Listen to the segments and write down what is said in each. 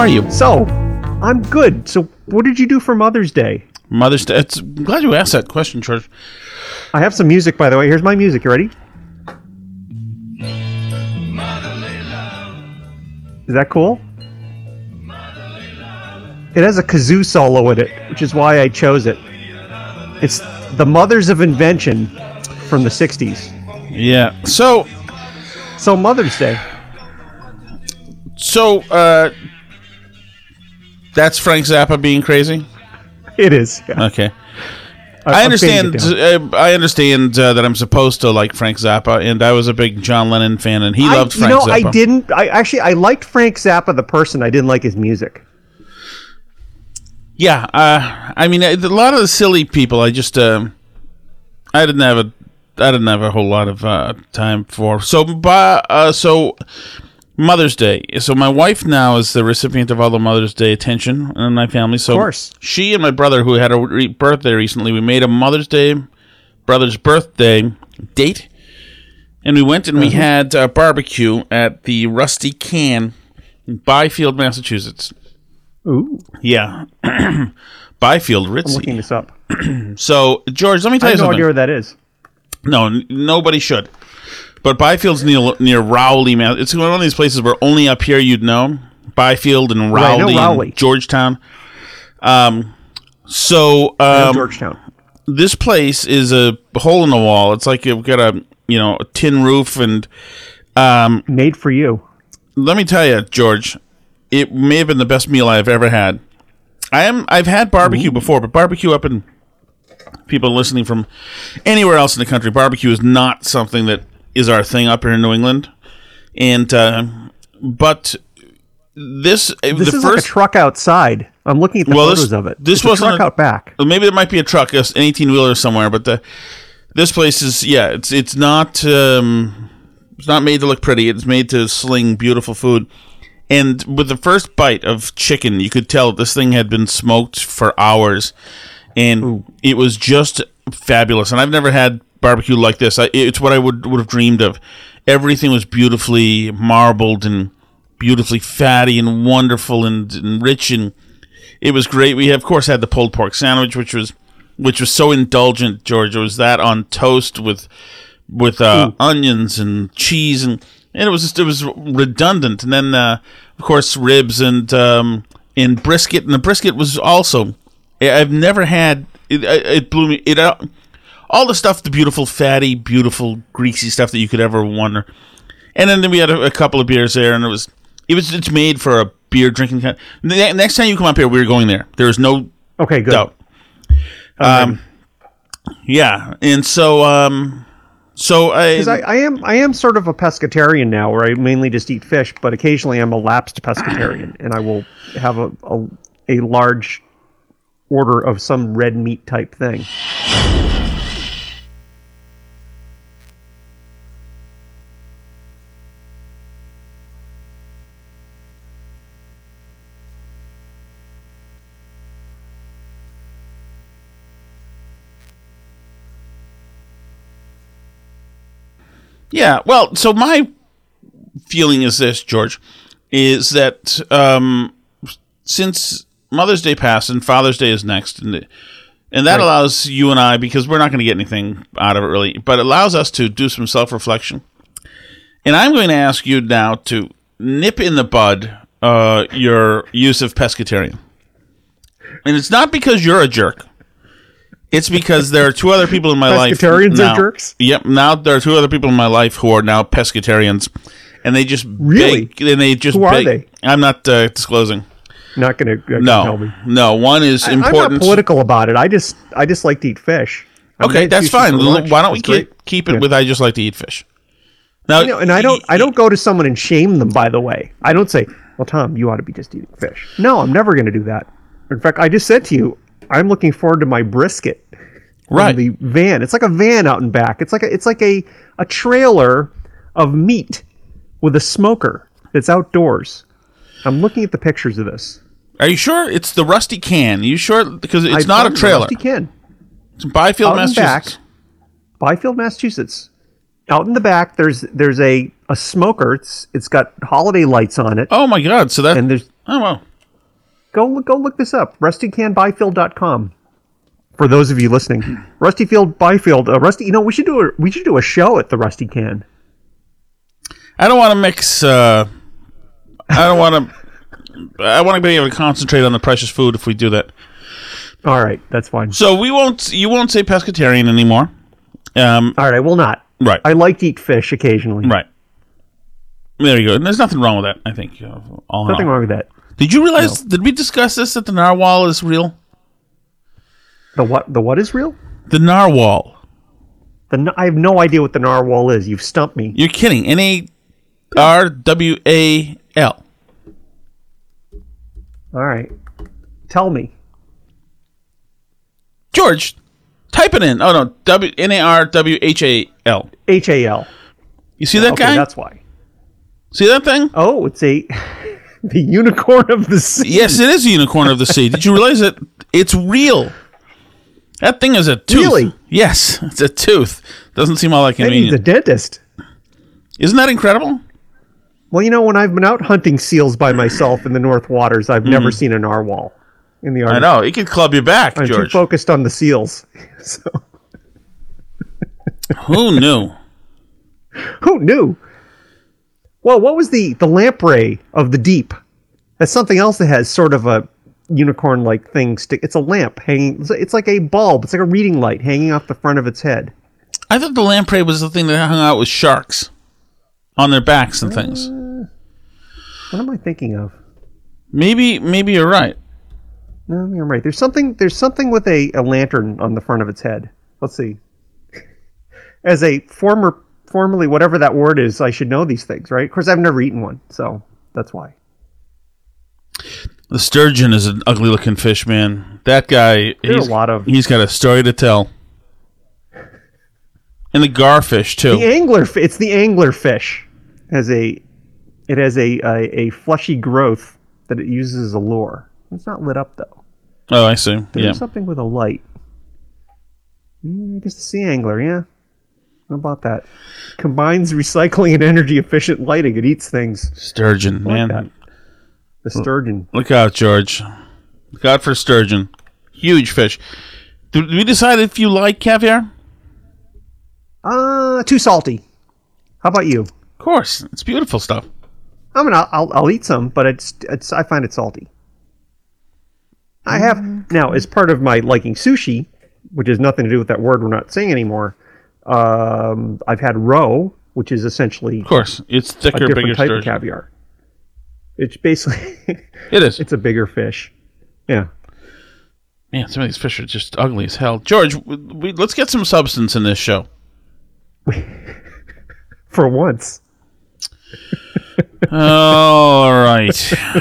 are you? So, I'm good. So, what did you do for Mother's Day? Mother's Day. It's, I'm glad you asked that question, George. I have some music, by the way. Here's my music. You ready? Is that cool? It has a kazoo solo in it, which is why I chose it. It's the Mothers of Invention from the 60s. Yeah. So, So, Mother's Day. so uh, that's Frank Zappa being crazy. It is. Yeah. Okay. I- I understand. Uh, I understand uh, that I'm supposed to like Frank Zappa, and I was a big John Lennon fan, and he I, loved you Frank know, Zappa. I didn't. I actually I liked Frank Zappa the person. I didn't like his music. Yeah, uh, I mean, a lot of the silly people, I just, um I didn't have a, I didn't have a whole lot of uh, time for. So, by, uh, so Mother's Day. So my wife now is the recipient of all the Mother's Day attention in my family. So Of course. she and my brother, who had a re- birthday recently, we made a Mother's Day, brother's birthday date, and we went and we had uh, barbecue at the Rusty Can in Byfield, Massachusetts. Ooh, Yeah. Byfield I'm looking this up. So, George, let me tell I you no something. idea where that is. No, n- nobody should. But Byfield's near, near Rowley, man. It's one of these places where only up here you'd know. Byfield and Right, Rowley, Rowley. and Georgetown. Um, so um, Georgetown. this place is a hole in the wall. It's like you've got a you know a tin roof, and um, Made for you. let me tell you, George, it may have been the best meal I've ever had. I am. I've had barbecue before, but barbecue up in people listening from anywhere else in the country, barbecue is not something that is our thing up here in New England. And uh, but this, This the is like a first truck outside. I'm looking at the Well, photos this- of it. this a wasn't truck a- out back. Maybe there might be a truck, an eighteen wheeler somewhere, but the this place is yeah, it's it's not um, it's not made to look pretty. It's made to sling beautiful food. And with the first bite of chicken, you could tell this thing had been smoked for hours, and it was just fabulous. And I've never had barbecue like this. I, it's what I would would have dreamed of. Everything was beautifully marbled and beautifully fatty and wonderful and, and rich and it was great. We of course had the pulled pork sandwich, which was which was so indulgent, George. It was that on toast with with uh, onions and cheese, and, and it was just it was redundant. And then uh, of course ribs and um, and brisket, and the brisket was also I've never had it. It it blew me. It uh, all the stuff, the beautiful, fatty, beautiful, greasy stuff that you could ever wonder. And then we had a, a couple of beers there, and it was it was it's made for a beer drinking kind. Ne- next time you come up here, we're going there. There is no Okay, good. doubt. Um, yeah, and so um, so I, I, I am I am sort of a pescatarian now, where I mainly just eat fish, but occasionally I'm a lapsed pescatarian, and I will have a, a a large order of some red meat type thing. Yeah, well, so my feeling is this, George, is that um, since Mother's Day passed and Father's Day is next, and and that Right. allows you and I because we're not going to get anything out of it really, but it allows us to do some self reflection. And I'm going to ask you now to nip in the bud uh, your use of pescatarian, and it's not because you're a jerk. It's because there are two other people in my life. Pescatarians are jerks? Yep. Now there are two other people in my life who are now pescatarians, and they just Really? beg, and they just Who are beg- they? I'm not uh, disclosing. Not going to tell No, me. no. One is I'm not important. political about it. I just I just like to eat fish. I okay, that's fine. Why don't we keep, keep it Yeah. with I just like to eat fish? Now, You know, and I don't I don't go to someone and shame them. By the way, I don't say, "Well, Tom, you ought to be just eating fish." No, I'm never going to do that. In fact, I just said to you, I'm looking forward to my brisket. Right. The van. It's like a van out and back. It's like a, it's like a a trailer of meat with a smoker. It's outdoors. I'm looking at the pictures of this. Are you sure it's the rusty can? Are you sure because it's I not a trailer. Rusty Can. It's in Byfield, Out Massachusetts. back. Byfield, Massachusetts. Out in the back, there's there's a, a smoker. It's it's got holiday lights on it, Oh my God! So that and there's oh well. Go look, go look this up. RustyCanByfield.com. For those of you listening, Rusty Field Byfield, uh, Rusty. You know, we should do a we should do a show at the Rusty Can. I don't want to mix. Uh, I don't want to. I want to be able to concentrate on the precious food if we do that. All right, that's fine. So we won't. You won't say pescatarian anymore. Um, All right, I will not. right. I like to eat fish occasionally. right. There you go. And there's nothing wrong with that. I think. All Nothing all. wrong with that. Did you realize? Did we discuss this? That the narwhal is real. The what? The what is real? The narwhal. The I have no idea what the narwhal is. You've stumped me. You're kidding. N a r w a l. All right, tell me. George, type it in. Oh no, W N A R W H A L. H A L. You see that Okay, guy? that's why. See that thing? Oh, it's a the unicorn of the sea. Yes, it is a unicorn of the sea. Did you realize that it's real? That thing is a tooth. Really? Yes, it's a tooth. Doesn't seem all that Maybe he's a convenient. dentist. Isn't that incredible? Well, you know, when I've been out hunting seals by myself in the North Waters, I've never seen a narwhal in the Hmm. I Arctic. know. It could club you back, I'm too George. focused on the seals. So Who knew? who knew? Well, what was the the lamprey of the deep? That's something else that has sort of a unicorn-like thing. Stick. It's a lamp hanging. It's, like a bulb. It's like a reading light hanging off the front of its head. I thought the lamprey was the thing that hung out with sharks on their backs and things. Uh, what am I thinking of? Maybe, maybe you're right. No, you're right. There's something. There's something with a, a lantern on the front of its head. Let's see. As a former, formerly whatever that word is, I should know these things, right? Of course, I've never eaten one, so that's why. The sturgeon is an ugly looking fish, man. That guy, There are he's, a lot of he's got a story to tell. And the garfish too. the angler, it's the angler fish. Has a, it has a, a a fleshy growth that it uses as a lure. It's not lit up though. Oh, I see. There's Yeah. something with a light. Mm, I guess the sea angler, yeah. How about that? Combines recycling and energy efficient lighting. It eats things. Sturgeon, like man. that. The sturgeon. Look out, George. Look out for sturgeon. Huge fish. Did we decide if you like caviar? Uh, too salty. How about you? Of course. It's beautiful stuff. I mean, I'll, I'll, I'll eat some, but it's, it's I find it salty. I have now as part of my liking sushi, which has nothing to do with that word we're not saying anymore. Um, I've had roe, which is essentially Of course. It's a different bigger type sturgeon. of caviar. It's basically It is. it's a bigger fish. Yeah. Man, some of these fish are just ugly as hell. George, we, we, let's get some substance in this show. For once. All right.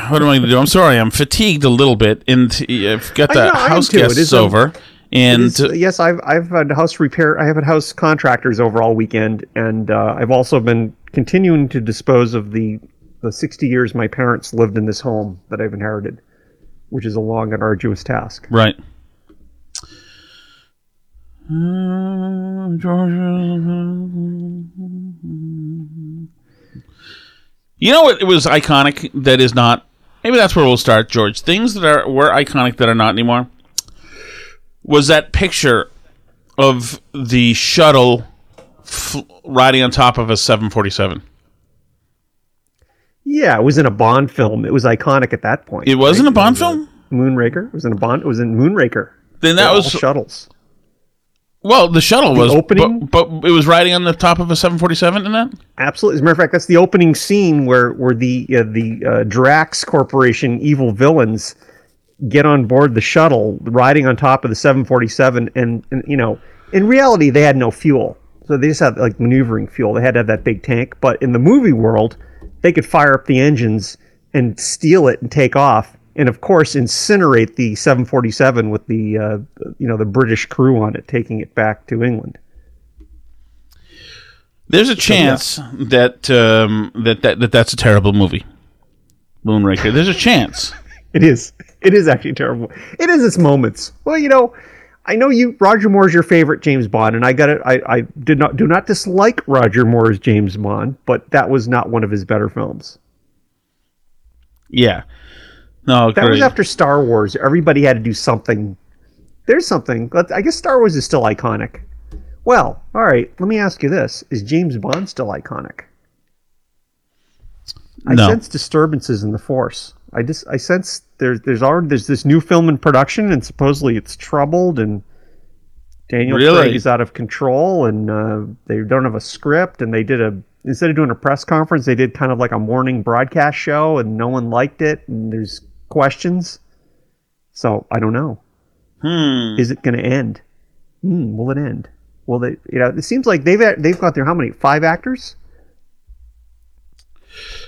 What am I going to do? I'm sorry. I'm fatigued a little bit, and I've got the know, house guests is, over. And It's- yes, I've I've had house repair. I have had house contractors over all weekend, and uh, I've also been continuing to dispose of the the sixty years my parents lived in this home that I've inherited, which is a long and arduous task. right. Uh, You know what? It was iconic. That is not. Maybe that's where we'll start, George. Things that are were iconic that are not anymore. Was that picture of the shuttle f- riding on top of a 747? Yeah, it was in a Bond film. It was iconic at that point. It wasn't a? Bond film. Moonraker. It was in a Bond. It was in Moonraker. Then that They're was shuttles. well. The shuttle was opening? but, but it was riding on the top of a 747 in that. Absolutely. As a matter of fact, that's the opening scene where where the uh, the uh, Drax Corporation evil villains get on board the shuttle, riding on top of the 747, and, and you know, in reality, they had no fuel, so they just had like maneuvering fuel. They had to have that big tank, but in the movie world, they could fire up the engines and steal it and take off. And of course, incinerate the 747 with the uh, you know the British crew on it, taking it back to England. There's a chance that, um, that that that that's a terrible movie. Moonraker. There's a chance. It is. It is actually terrible. It is its moments. Well, you know, I know you. Roger Moore's your favorite James Bond, and I got it. I, I did not do not dislike Roger Moore's James Bond, but that was not one of his better films. Yeah. No, That great. was after Star Wars. Everybody had to do something. There's something. but I guess Star Wars is still iconic. Well, all right. Let me ask you this: Is James Bond still iconic? I No. sense disturbances in the Force. I just I sense there's there's already there's this new film in production, and supposedly it's troubled, and Daniel Really? Craig is out of control, and uh, they don't have a script, and they did a instead of doing a press conference, they did kind of like a morning broadcast show, and no one liked it, and there's questions. So I don't know. Hmm. Is it going to end? Hmm, will it end? Will they? You know, it seems like they've they've got their how many five actors?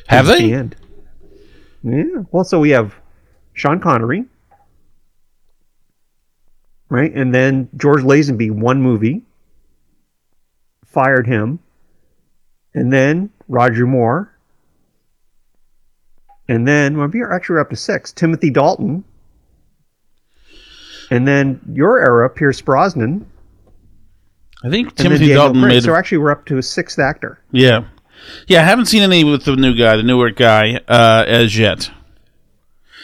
Have At the they? end. Yeah. Well, so we have Sean Connery, right, and then George Lazenby, one movie, fired him, and then Roger Moore, and then well, we're actually up to six. Timothy Dalton, and then your era, Pierce Brosnan, I think and Timothy Dalton Craig. made. So actually, we're up to a sixth actor. yeah, yeah. I haven't seen any with the new guy, the newer guy, uh, as yet.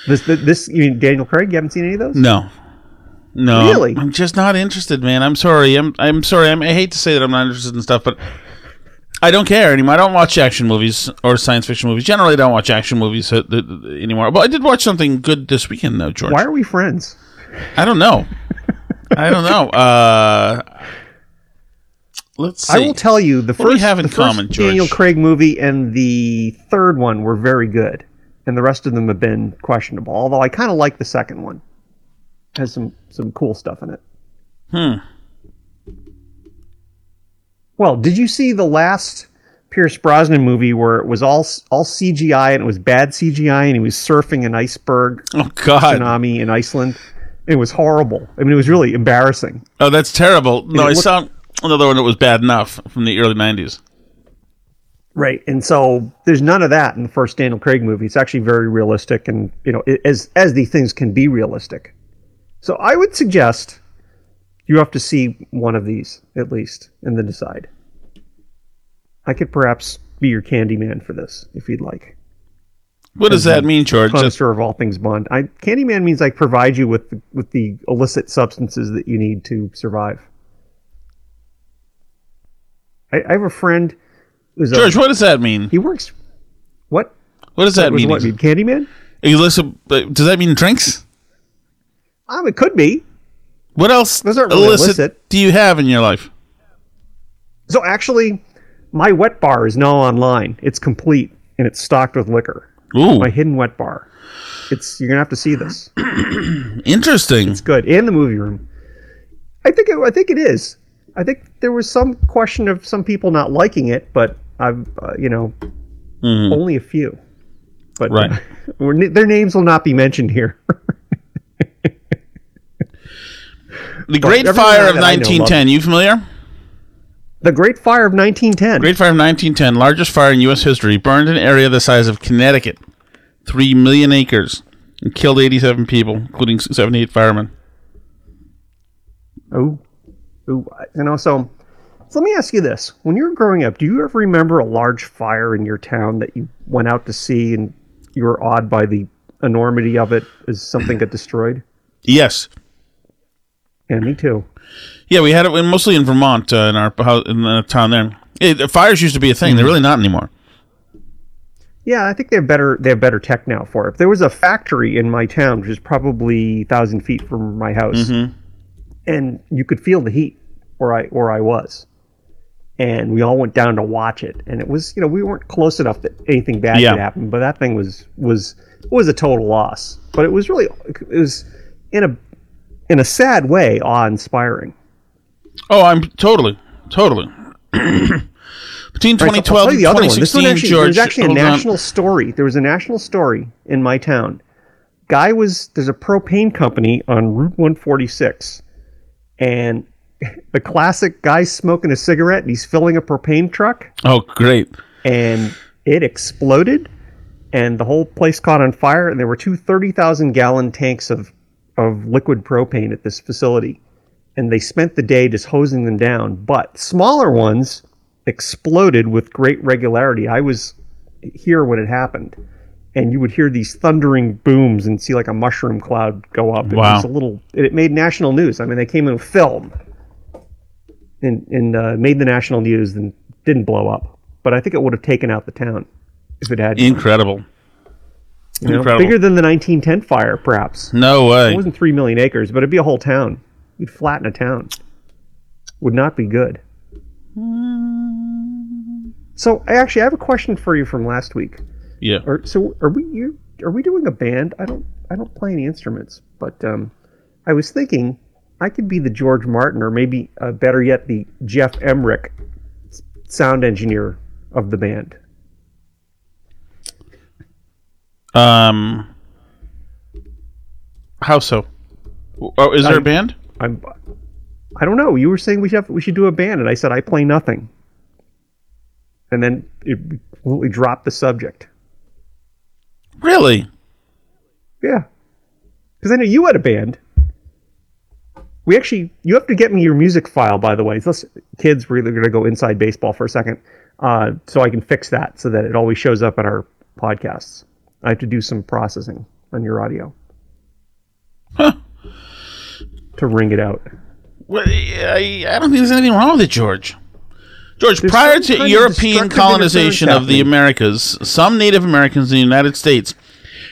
This, this, you mean Daniel Craig? You haven't seen any of those? No, no. Really? I'm just not interested, man. I'm sorry. I'm I'm sorry. I'm, I hate to say that I'm not interested in stuff, but I don't care anymore. I don't watch action movies or science fiction movies. Generally, I don't watch action movies uh, anymore. But I did watch something good this weekend, though, George. Why are we friends? I don't know. I don't know. Uh, let's see. I will tell you the What do we first, have in the first common, George? Daniel Craig movie and the third one were very good, and the rest of them have been questionable. Although I kind of like the second one; it has some some cool stuff in it. Hmm. Well, did you see the last Pierce Brosnan movie where it was all all CGI and it was bad CGI and he was surfing an iceberg Oh God. tsunami in Iceland? It was horrible. I mean, it was really embarrassing. Oh, that's terrible. No, I looked- saw another one that was bad enough from the early '90s. Right, and so there's none of that in the first Daniel Craig movie. It's actually very realistic, and you know, it- as as these things can be realistic. So I would suggest you have to see one of these at least, and then decide. I could perhaps be your candy man for this if you'd like. What does that mean, George? Connoisseur of all things Bond. I, Candyman means I provide you with with the illicit substances that you need to survive. I, I have a friend who's a, George, what does that mean? he works. What? What does that Was mean? what mean Candyman? Illicit, but does that mean drinks? Um, it could be. What else Those aren't really illicit illicit. do you have in your life? So actually, my wet bar is now online. It's complete and it's stocked with liquor. Ooh, My hidden wet bar. It's you're gonna have to see this. interesting. It's good in the movie room. I think it, I think it is. I think there was some question of some people not liking it, but I've uh, you know Mhm. only a few. But Right. their names will not be mentioned here. The Great Fire of that I 1910. You familiar? the Great Fire of 1910. Great Fire of 1910, largest fire in U.S. history, burned an area the size of Connecticut, three million acres, and killed 87 people, including 78 firemen. Oh, you know. So, so let me ask you this: When you were growing up, do you ever remember a large fire in your town that you went out to see, and you were awed by the enormity of it as something got destroyed? Yes, Yeah, me too. yeah, we had it mostly in Vermont, uh, in our in the town there. It, fires used to be a thing; they're really not anymore. Yeah, I think they have better they have better tech now for it. If there was a factory in my town, which is probably thousand feet from my house, and you could feel the heat where I where I was, and we all went down to watch it, and it was you know we weren't close enough that anything bad Yeah. could happen, but that thing was was was a total loss. But it was really it was in a in a sad way awe inspiring. Oh, I'm totally, totally. Between Right, so 2012 I'll tell you and the other one. This 2016, one actually, George, there's actually a hold on. national story. There was a national story in my town. Guy was there's a propane company on Route 146, and the classic guy smoking a cigarette and he's filling a propane truck, Oh, great! and it exploded, and the whole place caught on fire. And there were two 30,000 gallon tanks of of liquid propane at this facility, and they spent the day just hosing them down. But smaller ones exploded with great regularity. I was here when it happened, and you would hear these thundering booms and see like a mushroom cloud go up. It Wow. was a little. It made national news. I mean, they came in film and and uh, made the national news and didn't blow up. But I think it would have taken out the town if it had. Incredible. you know, incredible. bigger than the 1910 fire, perhaps. No way. It wasn't three million acres, but it'd be a whole town. You'd flatten a town. Would not be good. So, I actually I have a question for you from last week. Yeah. Or so are we you are we doing a band? I don't I don't play any instruments, but um, I was thinking I could be the George Martin, or maybe uh, better yet, the Geoff Emerick sound engineer of the band. Um. How so? Oh, is there a band? I'm I don't know. You were saying we should have, we should do a band, and I said I play nothing, and then it completely dropped the subject. Really? Yeah, because I know you had a band. We actually, you have to get me your music file, by the way. So, kids, we're going to go inside baseball for a second, uh, so I can fix that so that it always shows up in our podcasts. I have to do some processing on your audio Huh. to ring it out. Well, I, I don't think there's anything wrong with it, George. George, There's prior to European colonization of the. Americas, some Native Americans in the United States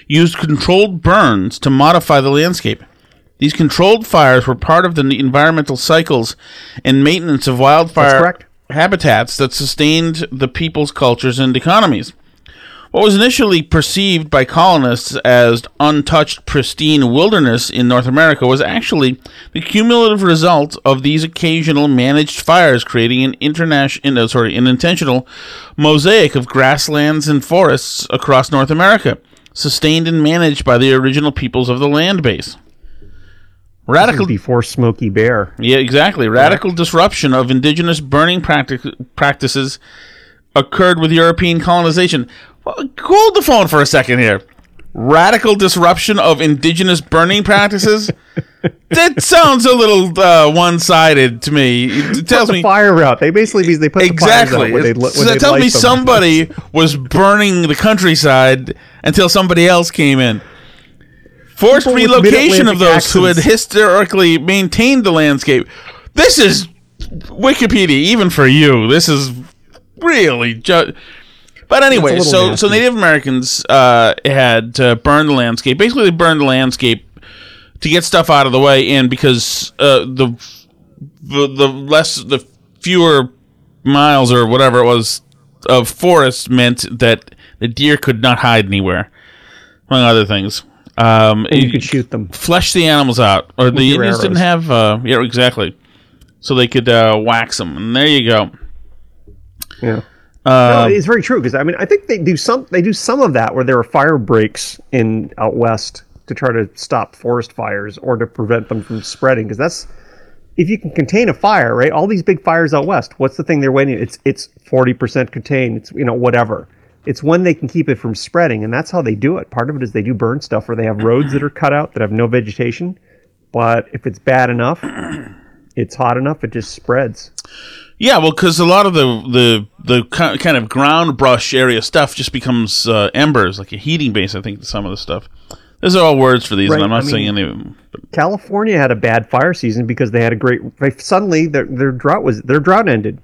used controlled burns to modify the landscape. These controlled fires were part of the environmental cycles and maintenance of wildfire habitats that sustained the people's cultures and economies. What was initially perceived by colonists as untouched, pristine wilderness in North America was actually the cumulative result of these occasional managed fires, creating an international, uh, sorry, an intentional mosaic of grasslands and forests across North America, sustained and managed by the original peoples of the land base. Radical Before Smokey Bear. yeah, exactly. Radical disruption of indigenous burning practic- practices occurred with European colonization. Well, hold the phone for a second here. Radical disruption of indigenous burning practices? that sounds a little uh, one-sided to me. It tells me fire out. They basically means they put exactly. the when they, li- So that tells me somebody was burning the countryside until somebody else came in. Forced relocation of those who had historically maintained the landscape. This is Wikipedia, even for you. This is really ju- But anyway, so nasty. so Native Americans uh, had to burn the landscape. Basically, they burned the landscape to get stuff out of the way, and because uh, the the the less the fewer miles or whatever it was of forest meant that the deer could not hide anywhere, among other things. Um, And you could shoot them. flesh the animals out, or the your Indians didn't have. Uh, yeah, exactly. So they could uh, wax them, and there you go. Yeah. Uh, No, it's very true because I mean I think they do some they do some of that where there are fire breaks in out west to try to stop forest fires or to prevent them from spreading because that's if you can contain a fire right all these big fires out west what's the thing they're waiting it's it's 40% contained it's you know whatever it's when they can keep it from spreading and that's how they do it part of it is they do burn stuff where they have roads that are cut out that have no vegetation but if it's bad enough it's hot enough it just spreads Yeah, well, because a lot of the the the kind of ground brush area stuff just becomes uh, embers, like a heating base. I think some of the stuff. Those are all words for these, and I'm not I saying mean- any of them. California had a bad fire season because they had a great. Suddenly, their their drought was their drought ended.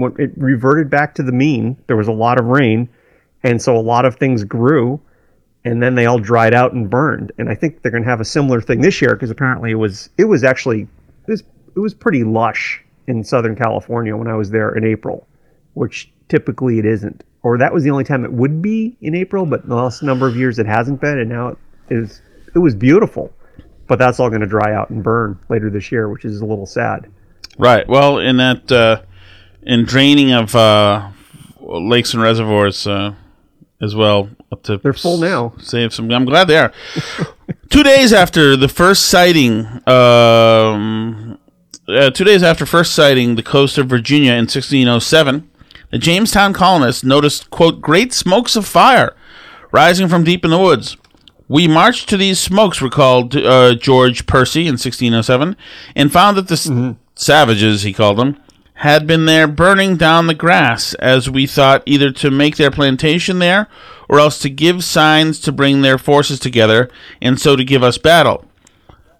Went- it reverted back to the mean. There was a lot of rain, and so a lot of things grew, and then they all dried out and burned. And I think they're going to have a similar thing this year because apparently it was it was actually it was it was pretty lush in Southern California when I was there in April, which typically it isn't. Or that was the only time it would be in April, but the last number of years it hasn't been, and now it is. It was beautiful, but that's all going to dry out and burn later this year, which is a little sad. right. Well, in that uh, in draining of uh, lakes and reservoirs uh, as well. Up to They're full now. Save some. I'm glad they are. two days after the first sighting, um, uh, two days after first sighting the coast of Virginia in 1607, the Jamestown colonists noticed quote great smokes of fire rising from deep in the woods. We marched to these smokes, recalled uh, George Percy in 1607, and found that the s- savages, he called them, had been there burning down the grass, as we thought either to make their plantation there or else to give signs to bring their forces together, and so to give us battle.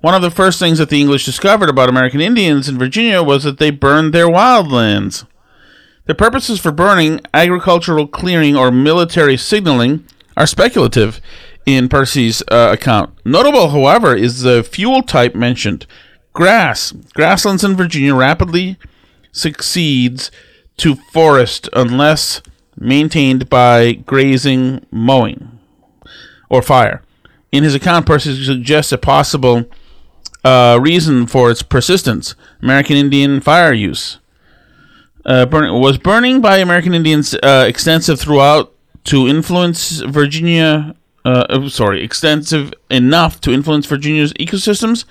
One of the first things that the English discovered about American Indians in Virginia was that they burned their wildlands. The purposes for burning, agricultural clearing, or military signaling are speculative in Percy's uh, account. Notable, however, is the fuel type mentioned grass. Grasslands in Virginia rapidly succeeds to forest unless maintained by grazing, mowing, or fire. In his account, Percy suggests a possible uh, reason for its persistence American Indian fire use. Uh, burning, was burning by American Indians uh, extensive throughout to influence Virginia. Uh, oh, sorry, extensive enough to influence Virginia's ecosystems?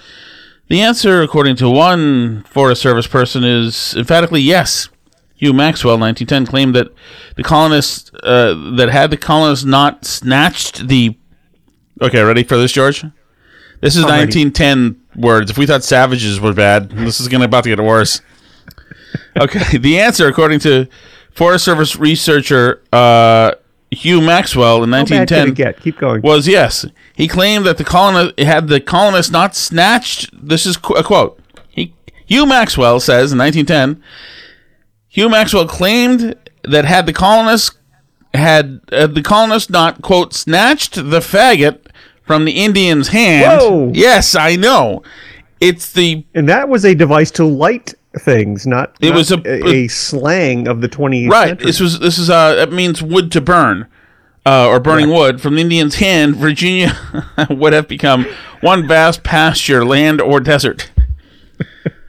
The answer, according to one Forest Service person, is emphatically yes. Hugh Maxwell, 1910, claimed that the colonists uh, that had the colonists not snatched the. Okay, ready for this, George? This is I'm 1910 words. If we thought savages were bad, this is going to about to get worse. Okay, the answer, according to Forest Service researcher uh, Hugh Maxwell in How bad could 1910, get? Keep going. was yes. He claimed that the colonist had the colonists not snatched. This is qu- a quote. He, Hugh Maxwell says in 1910. Hugh Maxwell claimed that had the colonists had uh, the colonists not quote snatched the faggot from the Indian's hand. Whoa. Yes, I know. It's the and that was a device to light things, not It not was a- a, a slang of the 20th right. century. This was this is uh that means wood to burn. Uh, or burning wood from the Indian's hand, Virginia would have become one vast pasture, land, or desert.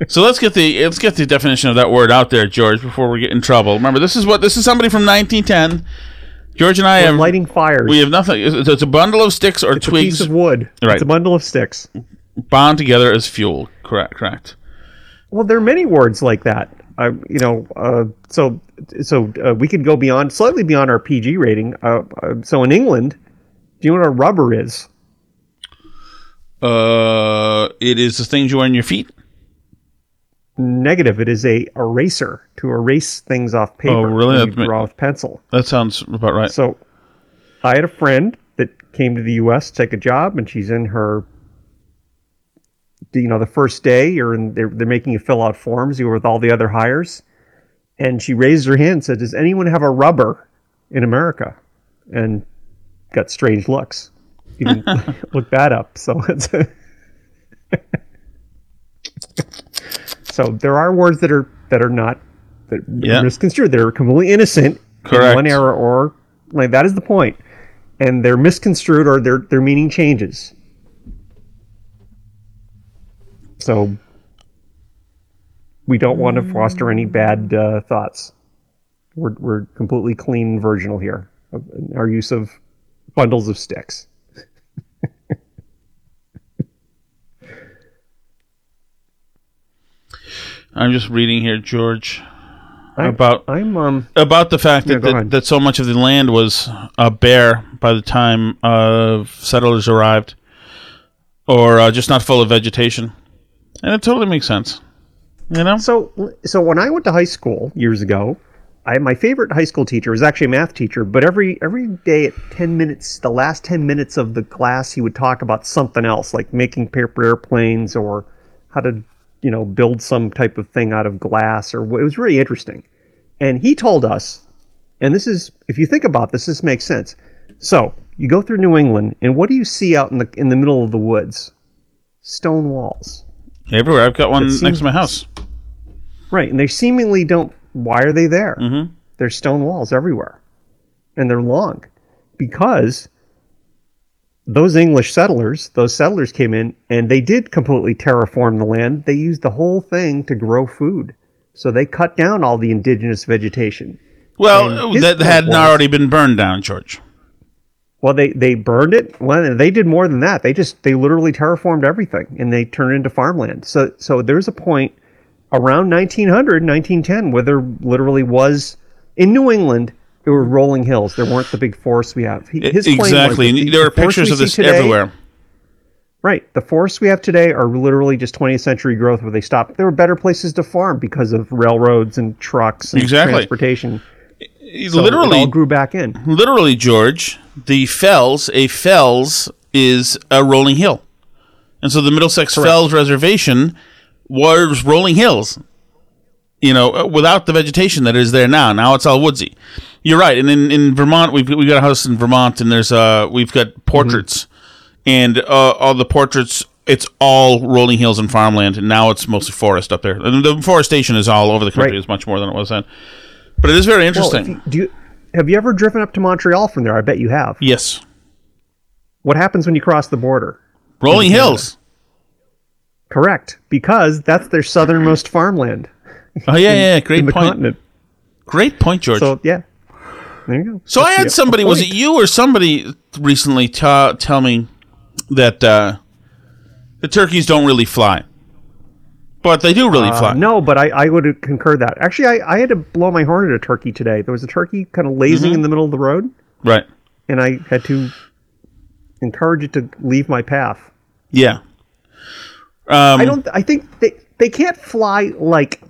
so let's get the let's get the definition of that word out there, George, before we get in trouble. Remember, this is what this is somebody from 1910. George and I We're have lighting fires. we have nothing. It's, it's a bundle of sticks or it's twigs of wood. Right. It's a bundle of sticks. bound together as fuel. Correct. Correct. Well, there are many words like that. Uh, you know, uh, so so uh, we could go beyond, slightly beyond our PG rating. Uh, uh, so in England, do you know what a rubber is? Uh, it is the things you wear on your feet. Negative. It is a eraser to erase things off paper. Oh, really? That's You draw with pencil. That sounds about right. So I had a friend that came to the U.S. to take a job, and she's in her, you know, the first day, or in, they're, they're making you fill out forms. You were with all the other hires, and she raised her hand and said, "Does anyone have a rubber in America?" And got strange looks. You can look that up. So it's. so there are words that are that are not that Yeah. misconstrued. They're completely innocent Correct. in one era or like that is the. And they're misconstrued or their their meaning changes. So we don't want to foster any bad uh, thoughts. We're we're completely clean and virginal here. Our use of bundles of sticks. I'm just reading here, George, I- about I'm um about the fact Yeah, that, that, that so much of the land was uh, bare by the time uh, settlers arrived, or uh, just not full of vegetation, and it totally makes sense. You know, So, so when I went to high school years ago, I my favorite high school teacher was actually a math teacher. But every every day at ten minutes, the last ten minutes of the class, he would talk about something else, like making paper airplanes or how to, you know, build some type of thing out of glass. Or it was really interesting. And he told us, and this is, if you think about this, this makes sense. So you go through New England, and what do you see out in the in the middle of the woods? Stone walls. Everywhere I've got one seems- next to my house. Right, and they seemingly don't. Why are they there? Mm-hmm. There's stone walls everywhere, and they're long, because those English settlers, those settlers came in and they did completely terraform the land. They used the whole thing to grow food, so they cut down all the indigenous vegetation. Well, that hadn't was- already been burned down, George. Well, they they burned it. Well, they did more than that. They just they literally terraformed everything and they turned it into farmland. So so there's a point around 1900, 1910 where there literally was in New England there were rolling hills. There weren't the big forests we have. His claim was exactly. the- there are the pictures of this today- everywhere. Right. The forests we have today are literally just 20th century growth where they stopped. There were better places to farm because of railroads and trucks and Exactly. transportation. So it literally, all grew back in. literally, George, the fells, a fells is a rolling hill. And so the Middlesex Fells Reservation was rolling hills, you know, uh, without the vegetation that is there now. Now it's all woodsy. You're right. And in, in Vermont, we've, we got a house in Vermont and there's, uh, we've got portraits and, uh, all the portraits, it's all rolling hills and farmland. And now it's mostly forest up there. And the forestation is all over the country. Right. It's much more than it was then. But it is very interesting. if you, do you, have you ever driven up to Montreal from there? I bet you have. yes. What happens when you cross the border? Rolling hills. Correct, because that's their southernmost farmland Oh yeah, yeah, yeah. great in point. continent. Great point, George. So, yeah, there you go. So, I had the somebody. Was it you or somebody recently ta- tell me that uh, the turkeys don't really fly, but they do really Uh, fly. no, but I, I would concur that. Actually, I, I had to blow my horn at a turkey today. There was a turkey kind of lazing Mm-hmm. in the middle of the road, Right? and I had to encourage it to leave my path. Yeah. Um, I don't. I think they they can't fly like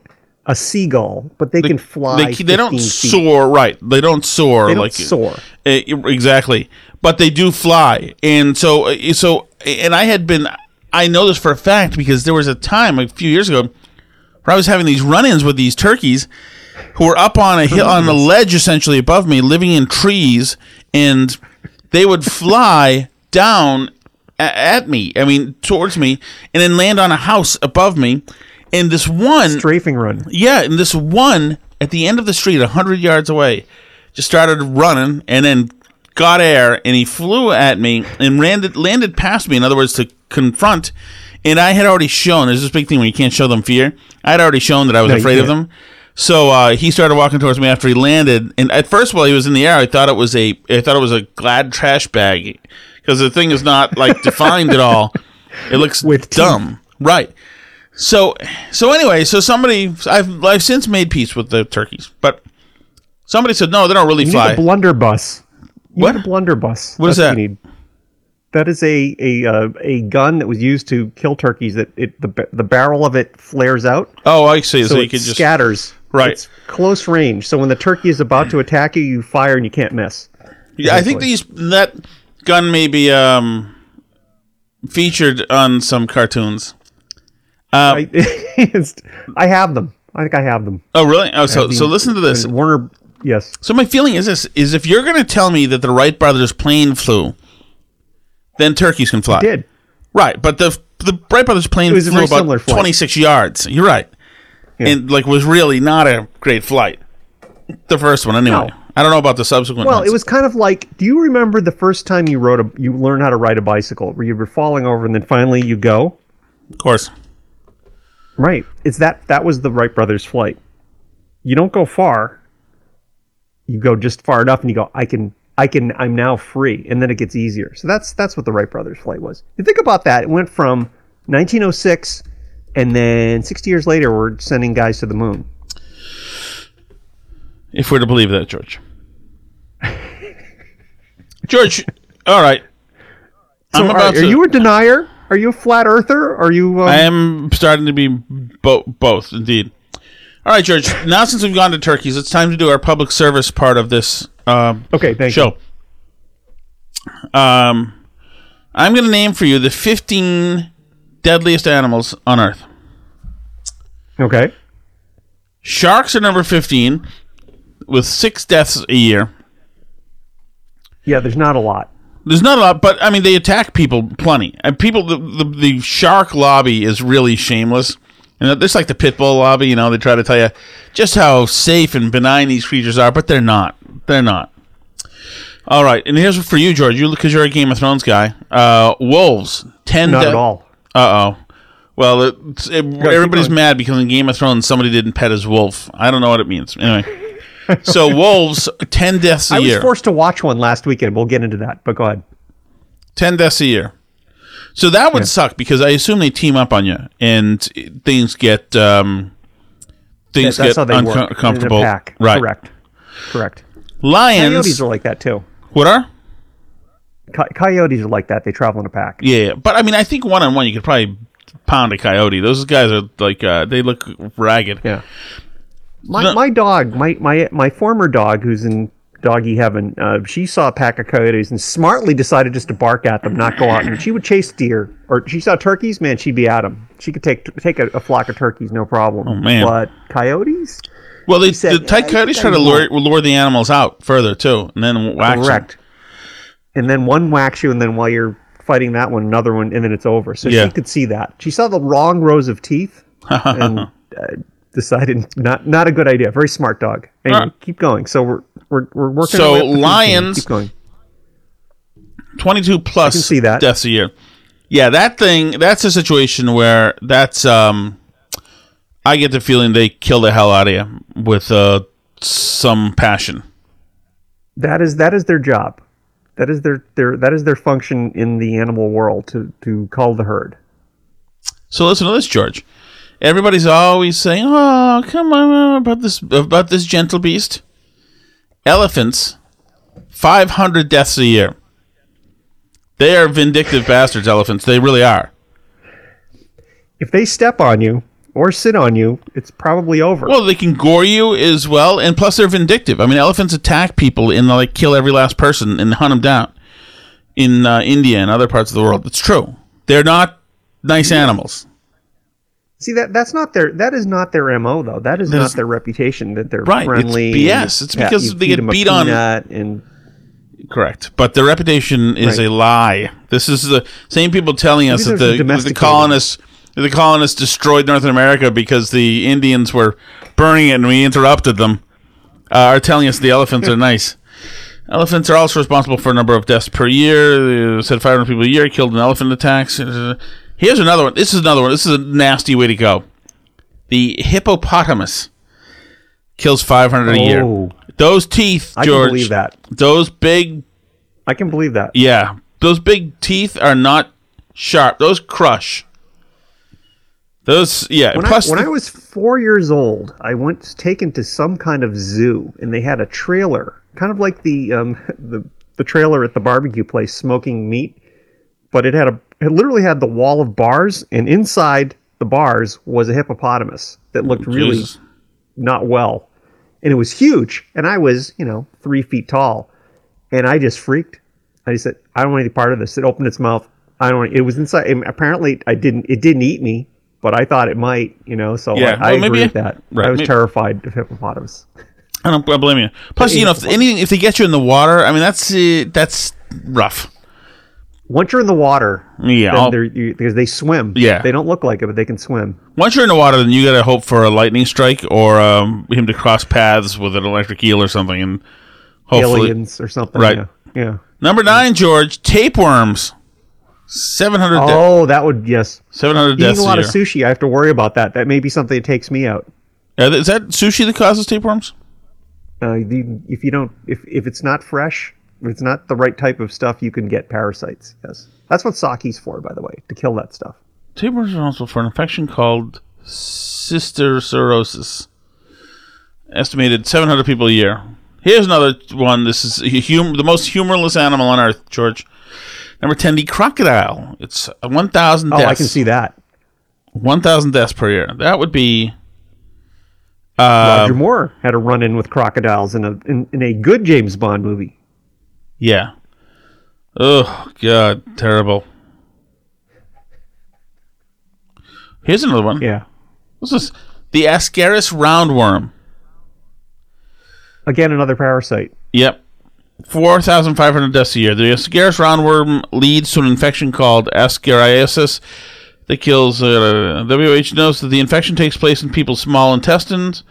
a seagull, but they, can fly. They, they don't feet. soar. Right? They don't soar They don't like soar. Eh, exactly, but they do fly, and so eh, so and I had been. I know this for a fact because there was a time a few years ago where I was having these run-ins with these turkeys who were up on a hill on a ledge essentially above me, living in trees, and they would fly down a- at me. I mean, towards me, and then land on a house above me. And this one Strafing run. yeah, and this one at the end of the street, a hundred yards away, just started running and then got air and he flew at me and landed landed past me. In other words, to confront. And I had already shown. There's this big thing where you can't show them fear. I had already shown that I was No, afraid of them. So uh, he started walking towards me after he landed. And at first, while he was in the air, I thought it was a I thought it was a glad trash bag because the thing is not like defined at all. It looks With teeth. dumb, right? So, so anyway, so somebody I've I've since made peace with the turkeys, but somebody said no, they don't really You fly. need a blunderbuss. You What? need a blunderbuss. What is That's that? That is a a uh, a gun that was used to kill turkeys. That it the the barrel of it flares out, oh, I see. So, so, you it could just scatters. Right. It's close range. So when the turkey is about to attack you, you fire and you can't miss. Yeah, I think these that gun may be um featured on some cartoons. I, I have them. I think I have them. Oh, really? Oh, so so listen to this. Warner. Yes. So my feeling is this: is if you're going to tell me that the Wright brothers plane flew, then turkeys can fly. Did Right, but the the Wright brothers plane was flew about 26 yards. You're right, and like was really not a great flight. The first one, anyway. No. I don't know about the subsequent. Well, ones. it was kind of like. Do you remember the first time you rode a you learned how to ride a bicycle, where you were falling over and then finally you go? of course. Right. It's that that was the Wright brothers flight. You don't go far. You go just far enough and you go, I can I can I'm now free. And then it gets easier. So that's that's what the Wright brothers flight was. You think about that, it went from 1906 and then 60 years later we're sending guys to the moon. If we're to believe that, George. George, all right. So I'm are, about are to. you a denier? Are you a flat earther? Are you um, I am starting to be bo- both, indeed. All right, George. Now, since we've gone to turkeys, it's time to do our public service part of this um, Okay, thank you. show. Um, I'm going to name for you the 15 deadliest animals on Earth. Okay. Sharks are number 15 with six deaths a year. Yeah, there's not a lot. There's not a lot, but I mean, they attack people plenty. And people, the, the, the shark lobby is really shameless. And it's like the pit bull lobby, you know, they try to tell you just how safe and benign these creatures are, but they're not. They're not. All right, and here's for you, George. You because you're a Game of Thrones guy. Uh, wolves, ten. Not de- at all. Uh oh. Well, it's, it, everybody's mad because in Game of Thrones somebody didn't pet his wolf. I don't know what it means. Anyway, so wolves, ten deaths a I year. I was forced to watch one last weekend. We'll get into that, but go ahead. 10 deaths a year. So that would suck because I assume they team up on you and things get um things That's get how uncom- uncomfortable. In. Right. Correct. Correct. Lions Coyotes are like that too. What are? Co- coyotes are like that. They travel in a pack. Yeah, yeah. but I mean I think one on one you could probably pound a coyote. Those guys are like uh they look ragged. Yeah. My No. my dog, my my my former dog, who's in doggy heaven, uh, she saw a pack of coyotes and smartly decided just to bark at them, not go out. And she would chase deer, or she saw turkeys. Man, she'd be at them. She could take take a, a flock of turkeys, no problem. Oh man. But coyotes, Well, they, said, the tight coyotes try to lure, lure the animals out further too, and then wax them. correct. And then one whacks you, and then while you're fighting that one, another one, and then it's over. So Yeah. she could see that. She saw the wrong rows of teeth and uh, decided not not a good idea. Very smart dog. Anyway, Alright. keep going. So we're we're, we're working. So our way up the food chain. lions- Keep going. 22 plus see that. deaths a year. Yeah, that thing, that's a situation where that's, um, I get the feeling they kill the hell out of you with, uh, some passion. That is that is their job. That is their, their that is their function in the animal world to to call the herd. So listen to this, George. Everybody's always saying, "Oh, come on about this about this gentle beast." Elephants, five hundred deaths a year. They are vindictive bastards. Elephants, they really are. If they step on you or sit on you, it's probably over. Well, they can gore you as well, and plus they're vindictive. I mean, elephants attack people and like kill every last person and hunt them down in uh, India and other parts of the world. It's true. They're not nice animals. See that that's not their that is not their mo though. That is not their reputation that they're Right, it's friendly. BS. It's because they get beat on- and Correct, but the reputation is Right. a lie. This is the same people telling us that the, the colonists the colonists destroyed North America because the Indians were burning it and we interrupted them. Uh, are telling us the elephants are nice. Elephants are also responsible for a number of deaths per year. They said 500 people a year killed in elephant attacks. Here's another one. This is another one. This is a nasty way to go. The hippopotamus kills 500 a year. Oh. Those teeth, George. I George. can believe that. Those big I can believe that. yeah, those big teeth are not sharp. Those crush. Those yeah. When, plus, I, when I was four years old, I went taken to some kind of zoo, and they had a trailer, kind of like the um, the the trailer at the barbecue place, smoking meat, but it had a it literally had the wall of bars, and inside the bars was a hippopotamus that looked really not well, and it was huge, and I was you know three feet tall, and I just freaked. I just said, I don't want any part of this. It opened its mouth. I don't. Want, it was inside. and apparently, I didn't. It didn't eat me, but I thought it might. You know, so Yeah, I, I well, agree with that. right, I was maybe- terrified of hippopotamus. I don't I blame you. Plus, you know, if anything, if they get you in the water, I mean, that's uh, that's rough. Once you're in the water, Yeah, you, because they swim. Yeah. they don't look like it, but they can swim. Once you're in the water, then you got to hope for a lightning strike or um, him to cross paths with an electric eel or something, and hopefully. Aliens or something. Right. Yeah. yeah. Number nine, George, tapeworms. Seven hundred. Oh, that would yes. Seven hundred Eating deaths a a lot year. of sushi, I have to worry about that. That may be something that takes me out. Is that sushi that causes tapeworms? Uh, the, if you don't, if if it's not fresh, it's not the right type of stuff, you can get parasites. Yes, that's what sake's for, by the way, to kill that stuff. Tapeworms are also for an infection called cysticercosis. Estimated 700 people a year. Here's another one. This is hum- the most humorless animal on earth, George. Number 10, the crocodile. It's 1,000 Oh. I can see that. 1,000 deaths per year. That would be. Uh, Roger Moore had a run-in with crocodiles in a in, in a good James Bond movie. Yeah. Oh, God. Terrible. Here's another one. Yeah. What's this? The Ascaris roundworm. Again, another parasite. Yep. 4,500 deaths a year. The Ascaris roundworm leads to an infection called ascariasis that kills. Uh, WH notes that the infection takes place in people's small intestines.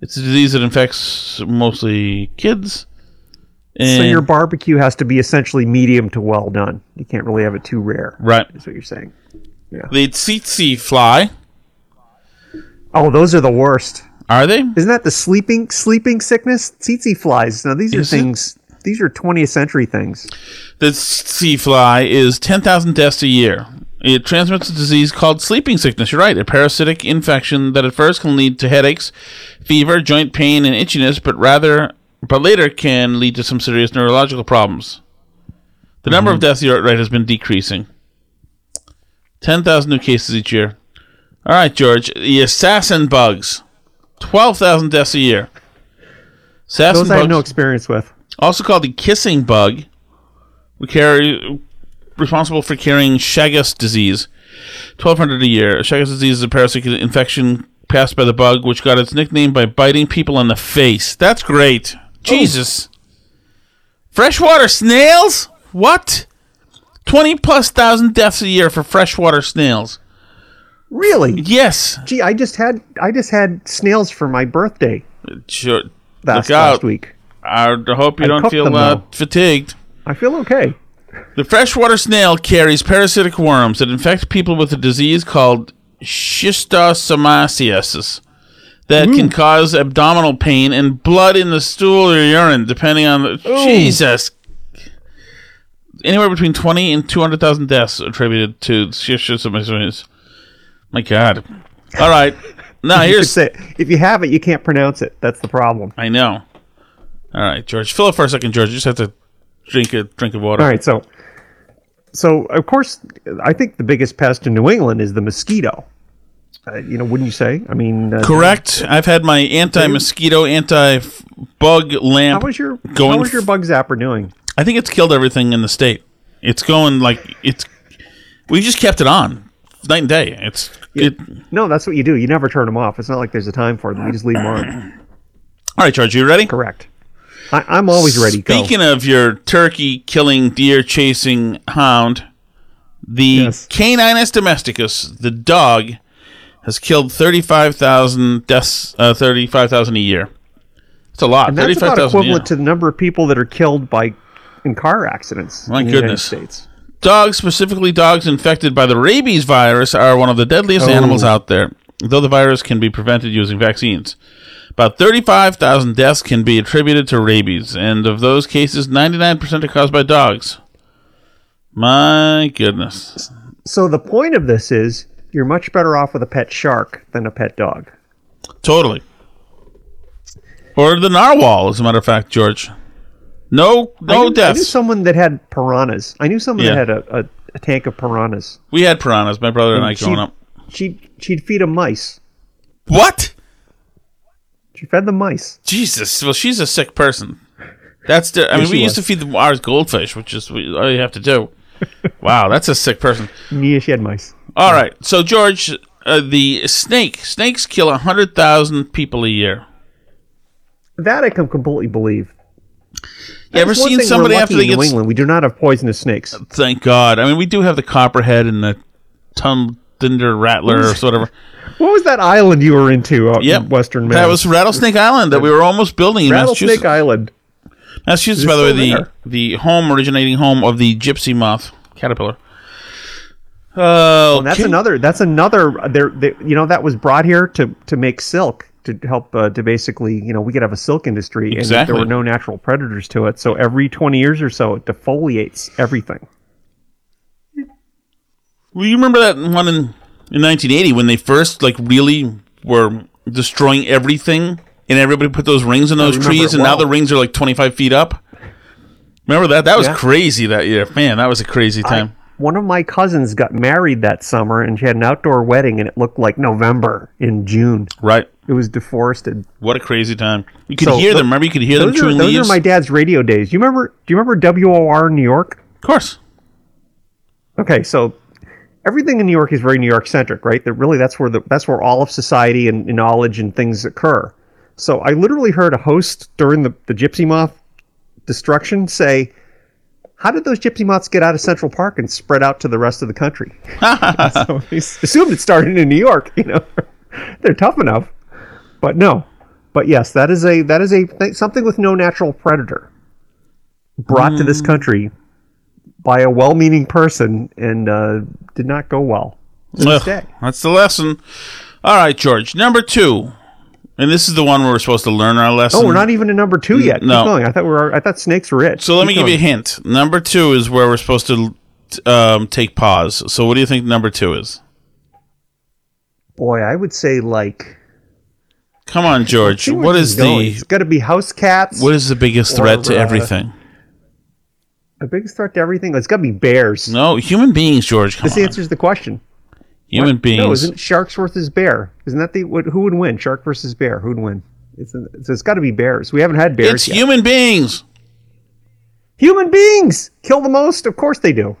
It's a disease that infects mostly kids. And, So your barbecue has to be essentially medium to well done. You can't really have it too rare. right. Is what you're saying. Yeah. The tsetse fly. Oh, those are the worst. Are they? Isn't that the sleeping sleeping sickness? Tsetse flies. Now these are Is it? things. These are 20th century things. The tsetse fly is 10,000 deaths a year. It transmits a disease called sleeping sickness. You're right, a parasitic infection that at first can lead to headaches, fever, joint pain, and itchiness, but rather, but later can lead to some serious neurological problems. The number of mm-hmm. deaths, you're right, has been decreasing. 10,000 new cases each year. All right, George, the assassin bugs. Twelve thousand deaths a year. Assassin Those I have no experience with. also called the kissing bug, we carry responsible for carrying Chagas disease. Twelve hundred a year. Chagas disease is a parasitic infection passed by the bug, which got its nickname by biting people on the face. That's great. Jesus. Freshwater snails? What? Twenty plus thousand deaths a year for freshwater snails. Really? Yes. Gee, I just had I just had snails for my birthday Sure. last, last week. I hope you I don't feel them, uh, fatigued. I feel okay. The freshwater snail carries parasitic worms that infect people with a disease called schistosomiasis that can cause abdominal pain and blood in the stool or urine, depending on the. Jesus! Anywhere between 20 and 200,000 deaths attributed to schistosomiasis. My God. All right. Now, here's. say if you have it, you can't pronounce it. That's the problem. I know. All right, George. Fill it for a second, George. You just have to drink a drink of water. All right, so so of course, I think the biggest pest in New England is the mosquito. Uh, you know, wouldn't you say? I mean, uh, Correct. I've had my anti-mosquito, anti-bug How lamp. was your Going how was your bug zapper doing? I think it's killed everything in the state. It's going like it's. We just kept it on night and day. It's it. No, that's what you do. You never turn them off. It's not like there's a time for them. You just leave them on. All right, George, you ready? Correct. I, I'm always ready. Go. Speaking of your turkey killing, deer chasing hound, the Yes. Caninus domesticus, the dog, has killed thirty-five thousand deaths. Uh, thirty-five thousand a year. It's a lot. and that's about thousand a year. equivalent to the number of people that are killed by in car accidents. My in the goodness. United States. Dogs, specifically dogs infected by the rabies virus, are one of the deadliest Oh. animals out there, though the virus can be prevented using vaccines. About 35,000 deaths can be attributed to rabies, and of those cases, 99% are caused by dogs. My goodness. So the point of this is you're much better off with a pet shark than a pet dog. Totally. Or the narwhal, as a matter of fact, George. No, I no knew, I knew someone that had piranhas. I knew someone Yeah. that had a, a, a tank of piranhas. we had piranhas, my brother and I growing up. She'd, she'd feed them mice. What? She fed them mice. Jesus. Well, she's a sick person. That's the. I mean, we used was. to feed the ours goldfish, which is all you have to do. wow, that's a sick person. Yeah, she had mice. All right, so George, uh, the snake. Snakes kill hundred thousand people a year. That I can completely believe. You ever seen somebody after they in get? New England? We do not have poisonous snakes. Thank God. I mean, we do have the copperhead and the thunder rattler or whatever. What was that island you were into out Yep, in Western Mass? That was Rattlesnake Island that we were almost building in Rattlesnake Island. Massachusetts, by the way, the there? the home originating home of the gypsy moth caterpillar. Oh, And that's another. That's another. There, you know, that was brought here to to make silk to help uh, to basically, you know, we could have a silk industry, and Exactly. there were no natural predators to it. So every twenty years or so, it defoliates everything. Well, you remember that one in, in 1980 when they first like really were destroying everything, and everybody put those rings in those trees, and now the rings are like 25 feet up. Remember that? That was Yeah. crazy that year. Man, that was a crazy time. One of my cousins got married that summer, and she had an outdoor wedding, and it looked like November in June. right. It was deforested. What a crazy time. You could So hear tho- them. Remember, you could hear them are, those are my dad's radio days. You remember? Do you remember WOR New York? of course. Okay, so everything in New York is very New York centric, right? That really that's where the that's where all of society and, and knowledge and things occur. So I literally heard a host during the, the gypsy moth destruction say, How did those gypsy moths get out of Central Park and spread out to the rest of the country? so assumed it started in New York, you know. They're tough enough. But no. But yes, that is a that is a th- something with no natural predator brought to this country by a well-meaning person and uh, did not go well. Ugh, that's the lesson. All right, George. Number two, and this is the one where we're supposed to learn our lesson. Oh, we're not even in number two yet. no. Keep going. I thought we were. I thought snakes were it. So let Keep me give you a hint. Number two is where we're supposed to um, take pause. So what do you think number two is? Boy, I would say like. Come on, George. What is the It's got to be house cats. what is the biggest threat to uh, everything? the biggest threat to everything? It's got to be bears. No, human beings, George. Come This on. answers the question. Human No, beings. isn't sharks versus bear? Isn't that the what, who would win? Shark versus bear? Who'd win? It's, it's, it's got to be bears. We haven't had bears it's yet. human beings. Human beings kill the most. Of course they do.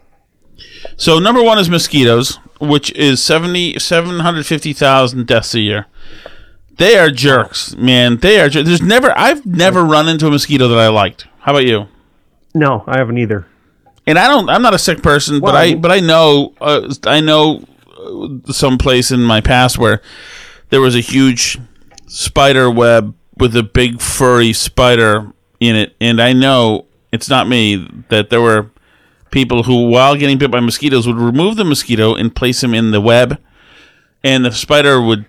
So number one is mosquitoes, which is 70, 750,000 deaths a year. They are jerks, man. They are. Jer- There's never. I've never run into a mosquito that I liked. How about you? No, I haven't either. And I don't. I'm not a sick person, but Well, I. But I know. Uh, I know uh, some place in my past where there was a huge spider web with a big furry spider in it, and I know it's not me that there were people who, while getting bit by mosquitoes, would remove the mosquito and place him in the web, and the spider would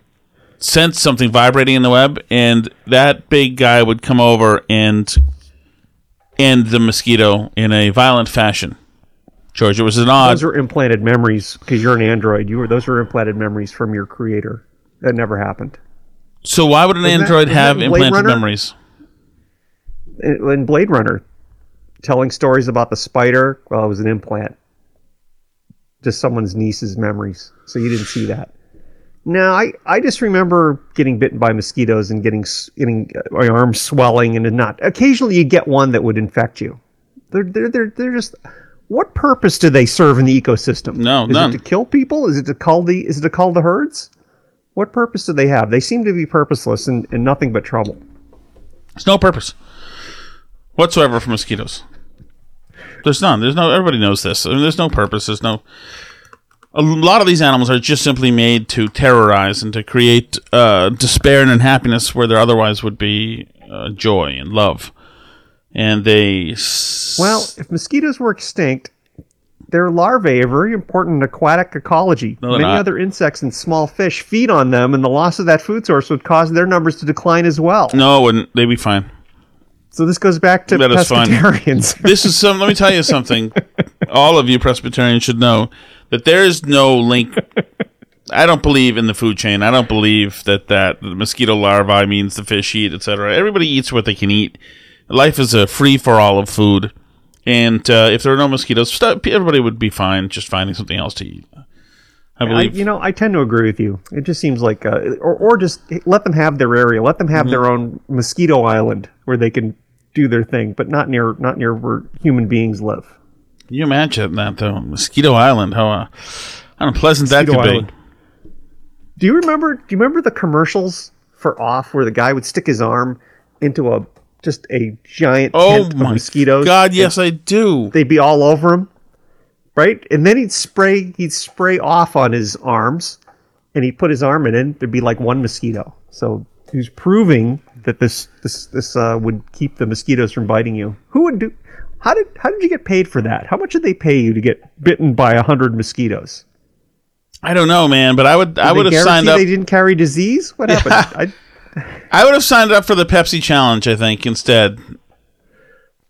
sense something vibrating in the web, and that big guy would come over and end the mosquito in a violent fashion. George, it was an odd. Those are implanted memories because you're an android. You were those are implanted memories from your creator. That never happened. So why would an that- android wasn't have that Blade implanted Runner? memories? In in Blade Runner, telling stories about the spider. Well, it was an implant. Just someone's niece's memories. So you didn't see that. No, I, I just remember getting bitten by mosquitoes and getting getting uh, my arms swelling and not. Occasionally, you get one that would infect you. They're they're they're, they're just. What purpose do they serve in the ecosystem? No, is none. it to kill people? Is it to cull the? Is it to cull the herds? What purpose do they have? They seem to be purposeless and, and nothing but trouble. There's no purpose whatsoever for mosquitoes. There's none. There's no. Everybody knows this. I mean, there's no purpose. There's no. A lot of these animals are just simply made to terrorize and to create uh, despair and unhappiness where there otherwise would be uh, joy and love. And they. s- Well, if mosquitoes were extinct, their larvae are very important in aquatic ecology. No, they're Many not. other insects and small fish feed on them, and the loss of that food source would cause their numbers to decline as well. no, it wouldn't. They'd be fine. So this goes back to That is fine. pescatarians. this is some let me tell you something all of you presbyterians should know that there is no link i don't believe in the food chain i don't believe that that the mosquito larvae means the fish eat etc everybody eats what they can eat life is a free for all of food and uh, if there were no mosquitoes st- everybody would be fine just finding something else to eat i I, believe you know, I tend to agree with you. It just seems like, uh, or, or just let them have their area. Let them have Mm-hmm. their own mosquito island where they can do their thing, but not near, not near where human beings live. can you imagine that though mosquito island how uh, how unpleasant that Mosquito could Island. be Do you remember? Do you remember the commercials for off where the guy would stick his arm into a just a giant oh tent of mosquitoes? god yes i do they'd be all over him, right? And then he'd spray he'd spray off on his arms, and he'd put his arm in it. There'd be like one mosquito. So he's proving that this this this uh, would keep the mosquitoes from biting you. Who would do? How did how did you get paid for that? How much did they pay you to get bitten by a hundred mosquitoes? i don't know man but i would i would have signed up They didn't carry disease. What happened? I, I would have signed up for the Pepsi challenge, I think, instead.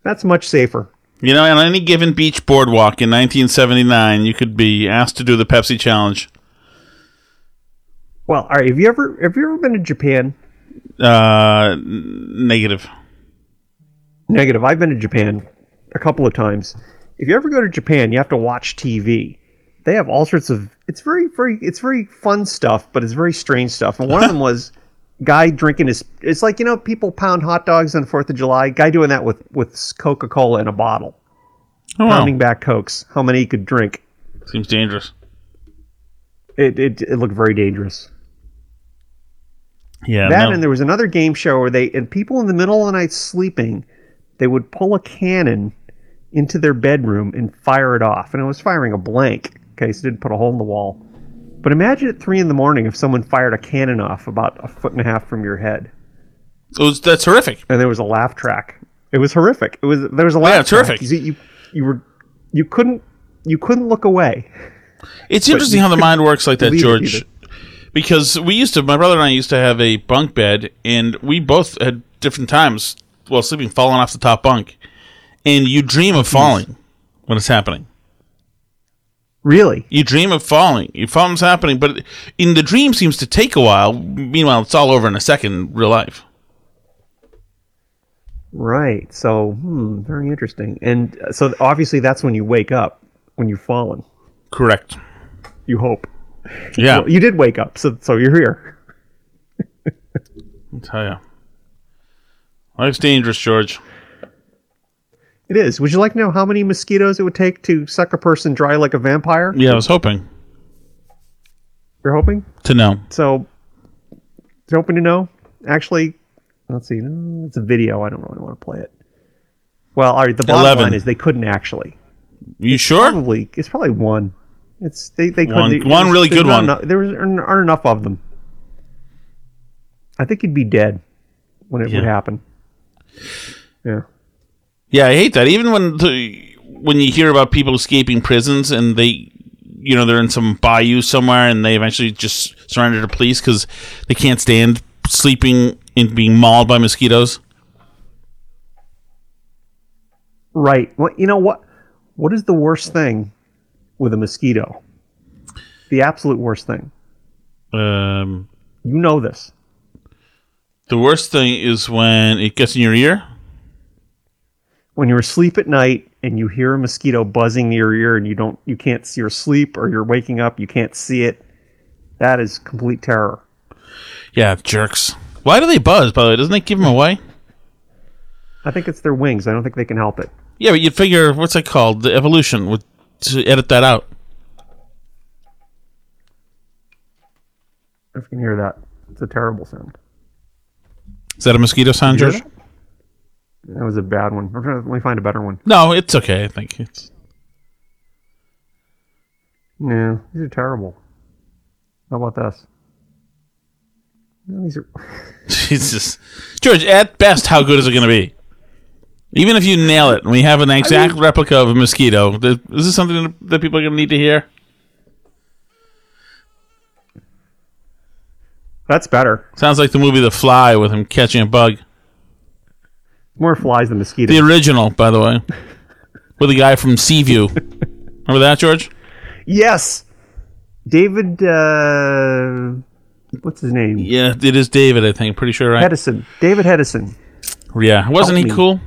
that's much safer. You know, on any given beach boardwalk in 1979, you could be asked to do the Pepsi challenge. Well, all right. Have you ever have you ever been to Japan? Uh, negative. Negative. I've been to Japan a couple of times. If you ever go to Japan, you have to watch TV. They have all sorts of. It's very, very. It's very fun stuff, but it's very strange stuff. And one of them was guy drinking his. It's like you know people pound hot dogs on Fourth of July. Guy doing that with with Coca Cola in a bottle, Oh, wow. pounding back cokes. How many he could drink? Seems dangerous. It it, it looked very dangerous. Yeah, That no. and there was another game show where they and people in the middle of the night sleeping, they would pull a cannon into their bedroom and fire it off, and it was firing a blank. Okay, so it didn't put a hole in the wall. But imagine at three in the morning if someone fired a cannon off about a foot and a half from your head, It was, that's horrific. and there was a laugh track. It was horrific. It was there was a laugh Yeah, track. terrific. You, you you were you couldn't you couldn't look away. It's interesting how the mind works like that, George. Because we used to, my brother and I used to have a bunk bed, and we both had different times while sleeping, falling off the top bunk. And you dream of falling when it's happening. Really? You dream of falling. You falling's happening, but in the dream seems to take a while. Meanwhile, it's all over in a second in real life. Right. So, hmm, very interesting. And uh, so obviously that's when you wake up when you've fallen. Correct. You hope. Yeah, Well, you did wake up, so so you're here. I'll tell you. Life's dangerous, George. It is. Would you like to know how many mosquitoes it would take to suck a person dry like a vampire? Yeah, I was hoping You're hoping. to know. So, hoping to know. Actually, let's see. No, it's a video. I don't really want to play it. Well, all right. The bottom 11. line is they couldn't actually. You sure? Probably it's probably one. It's they they couldn't. One- they- one really good one. enough- there was- aren't enough of them. I think he'd be dead when it would happen. Yeah. Yeah, I hate that. Even when the, when you hear about people escaping prisons and they, you know, they're in some bayou somewhere and they eventually just surrender to police because they can't stand sleeping and being mauled by mosquitoes. Right. Well, you know what? What is the worst thing with a mosquito? The absolute worst thing. Um, You know this. the worst thing is when it gets in your ear. When you're asleep at night and you hear a mosquito buzzing near your ear and you don't you can't see you're asleep or you're waking up, you can't see it. That is complete terror. Yeah, jerks. Why do they buzz? By the way, doesn't it give them away? I think it's their wings. I don't think they can help it. Yeah, but you'd figure what's it called? The evolution would to edit that out. If you can hear that. It's a terrible sound. Is that a mosquito sound, George? That? Was a bad one. I'm trying to, let me find a better one. No, it's okay. I think it's. No, these are terrible. How about this? No, these are. Jesus, George. At best, how good is it going to be? Even if you nail it, and we have an exact replica of a mosquito, is this something that people are going to need to hear? That's better. Sounds like the movie The Fly with him catching a bug. More flies than mosquitoes. The original, by the way, with the guy from Seaview. Remember that, George? yes, David. Uh, what's his name? Yeah, it is David. I think. Pretty sure, right? Hedison. David Hedison. Yeah, wasn't he me. cool?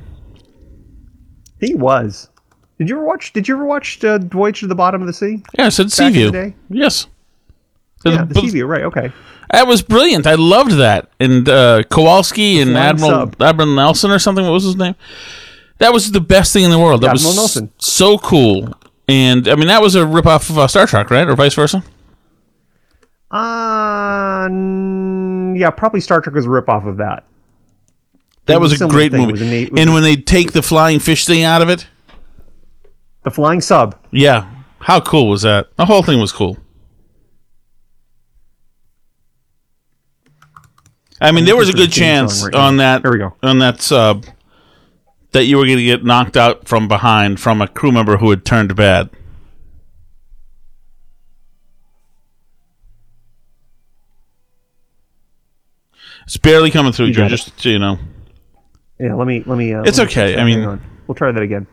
He was. Did you ever watch? Did you ever watch uh, Voyage to the Bottom of the Sea? Yeah, I said in Seaview. Yes. Yeah, the Sea Right. Okay. That was brilliant. I loved that. And uh, Kowalski and Admiral sub. Admiral Nelson or something. What was his name? That was the best thing in the world. That was Admiral Nelson. so cool. And I mean, that was a ripoff of uh, Star Trek, right, or vice versa? Uh, n- yeah, probably Star Trek was a ripoff of that. That was was a great movie. Was a neat- was and a- when they take the flying fish thing out of it, The Flying Sub. yeah, how cool was that? The whole thing was cool. I mean, there was a good the theme song chance right on that There we go. on that sub that you were going to get knocked out from behind from a crew member who had turned bad. It's barely coming through, Joe. got it. Just so you know. Yeah. Let me. Let me. Uh, It's let me okay. I mean- we'll try that again.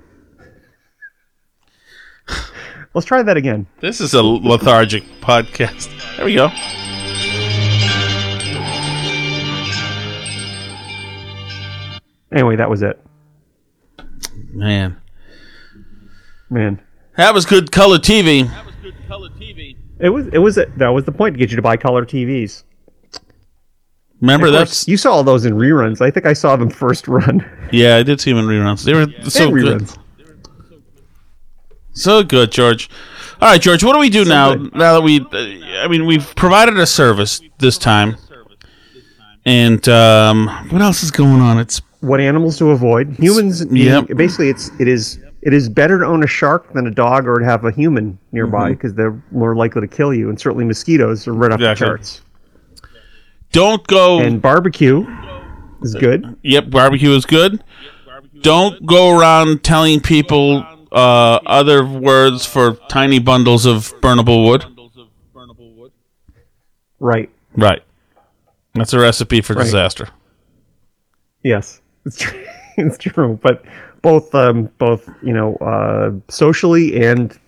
Let's try that again. This is a lethargic podcast. There we go. Anyway, that was it. Man, Man, that was good color TV. That was good color TV. It was. It was. That was the point to get you to buy color TVs. Remember that's course, you saw all those in reruns. I think I saw them first run. yeah, I did see them in reruns. They were so In good, so good, George. All right, George. What do we do now? good. Now that we, uh, I mean, we've provided a service this time, and um, what else is going on? It's What animals to avoid? Humans. Yep. Basically, it's it is it is better to own a shark than a dog or to have a human nearby because they're more likely to kill you. And certainly mosquitoes are right off Exactly. the charts. don't go. And barbecue is good. Yep, barbecue is good. Don't go around telling people uh, other words for tiny bundles of burnable wood. Right. Right. That's a recipe for Right. disaster. Yes, it's true. it's true. But both um, both you know uh, socially and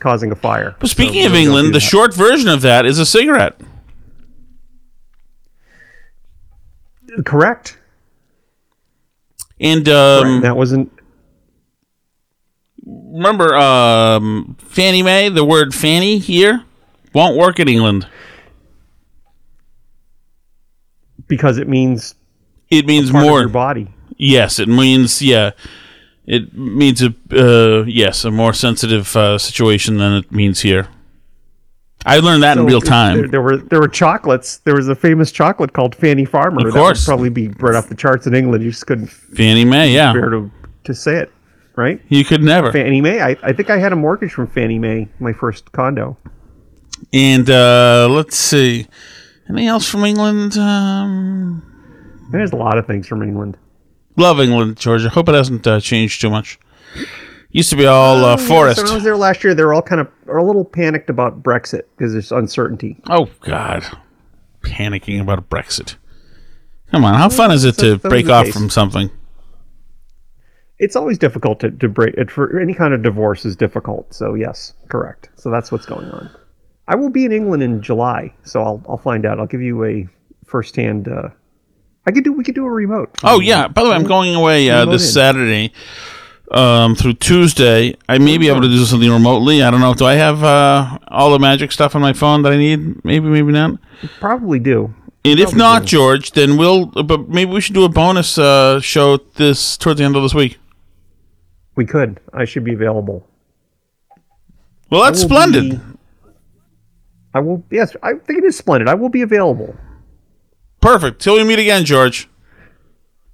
causing a fire. But speaking So of England, the short version of that is a cigarette. correct. And um, that wasn't remember um, Fannie Mae, the word Fanny here? Won't work in England. because it means It means more. your body. Yes, it means yeah. It means a uh, yes, a more sensitive uh, situation than it means here. I learned that in real time. There, there were there were chocolates. There was a famous chocolate called Fanny Farmer. Of That course. would probably be right off the charts in England. You just couldn't Fannie Mae, yeah. to to say it, right? You could never. Fannie Mae. I, I think I had a mortgage from Fannie Mae, my first condo. And uh, let's see. Anything else from England? Um, There's a lot of things from England. Love England, Georgia. Hope it hasn't uh, changed too much. Used to be all uh, forest. so when I was there last year, they were all kind of are a little panicked about Brexit because there's uncertainty. Oh God, panicking about Brexit. Come on, how fun is it to break off case. from something? It's always difficult to, to break it for any kind of divorce is difficult. So yes, correct. So that's what's going on. I will be in England in July, so I'll I'll find out. I'll give you a firsthand. Uh, I could do we could do a remote. Oh yeah. By the way, I'm going away uh, this in. Saturday um, through Tuesday. I may be able to do something remotely. I don't know. Do I have uh, all the magic stuff on my phone that I need? Maybe, maybe not. Probably do. And if not, do. George, then we'll. But maybe we should do a bonus uh, show this towards the end of this week. We could. I should be available. Well, that's I splendid. be- I will. Yes, I think it is splendid. I will be available. Perfect. Till we meet again, George.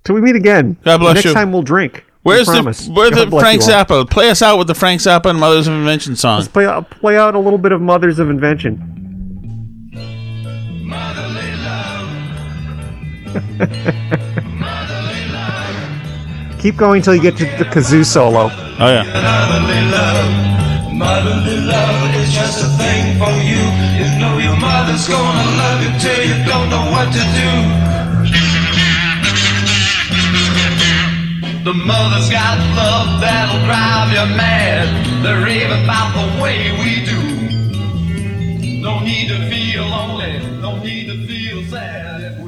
Till we meet again. God bless Next you. time we'll drink. Where's the where's God the Frank. Zappa? Play us out with the Frank Zappa and Mothers of Invention song. Play out, play out a little bit of Mothers of Invention. Motherly love. Motherly love. Keep going till you get to the kazoo solo. Oh yeah. Motherly love, is just a thing for you. You know your mother's gonna love you till you don't know what to do. The mother's got love that'll drive you mad. They're raving about the way we do. No need to feel lonely, no need to feel sad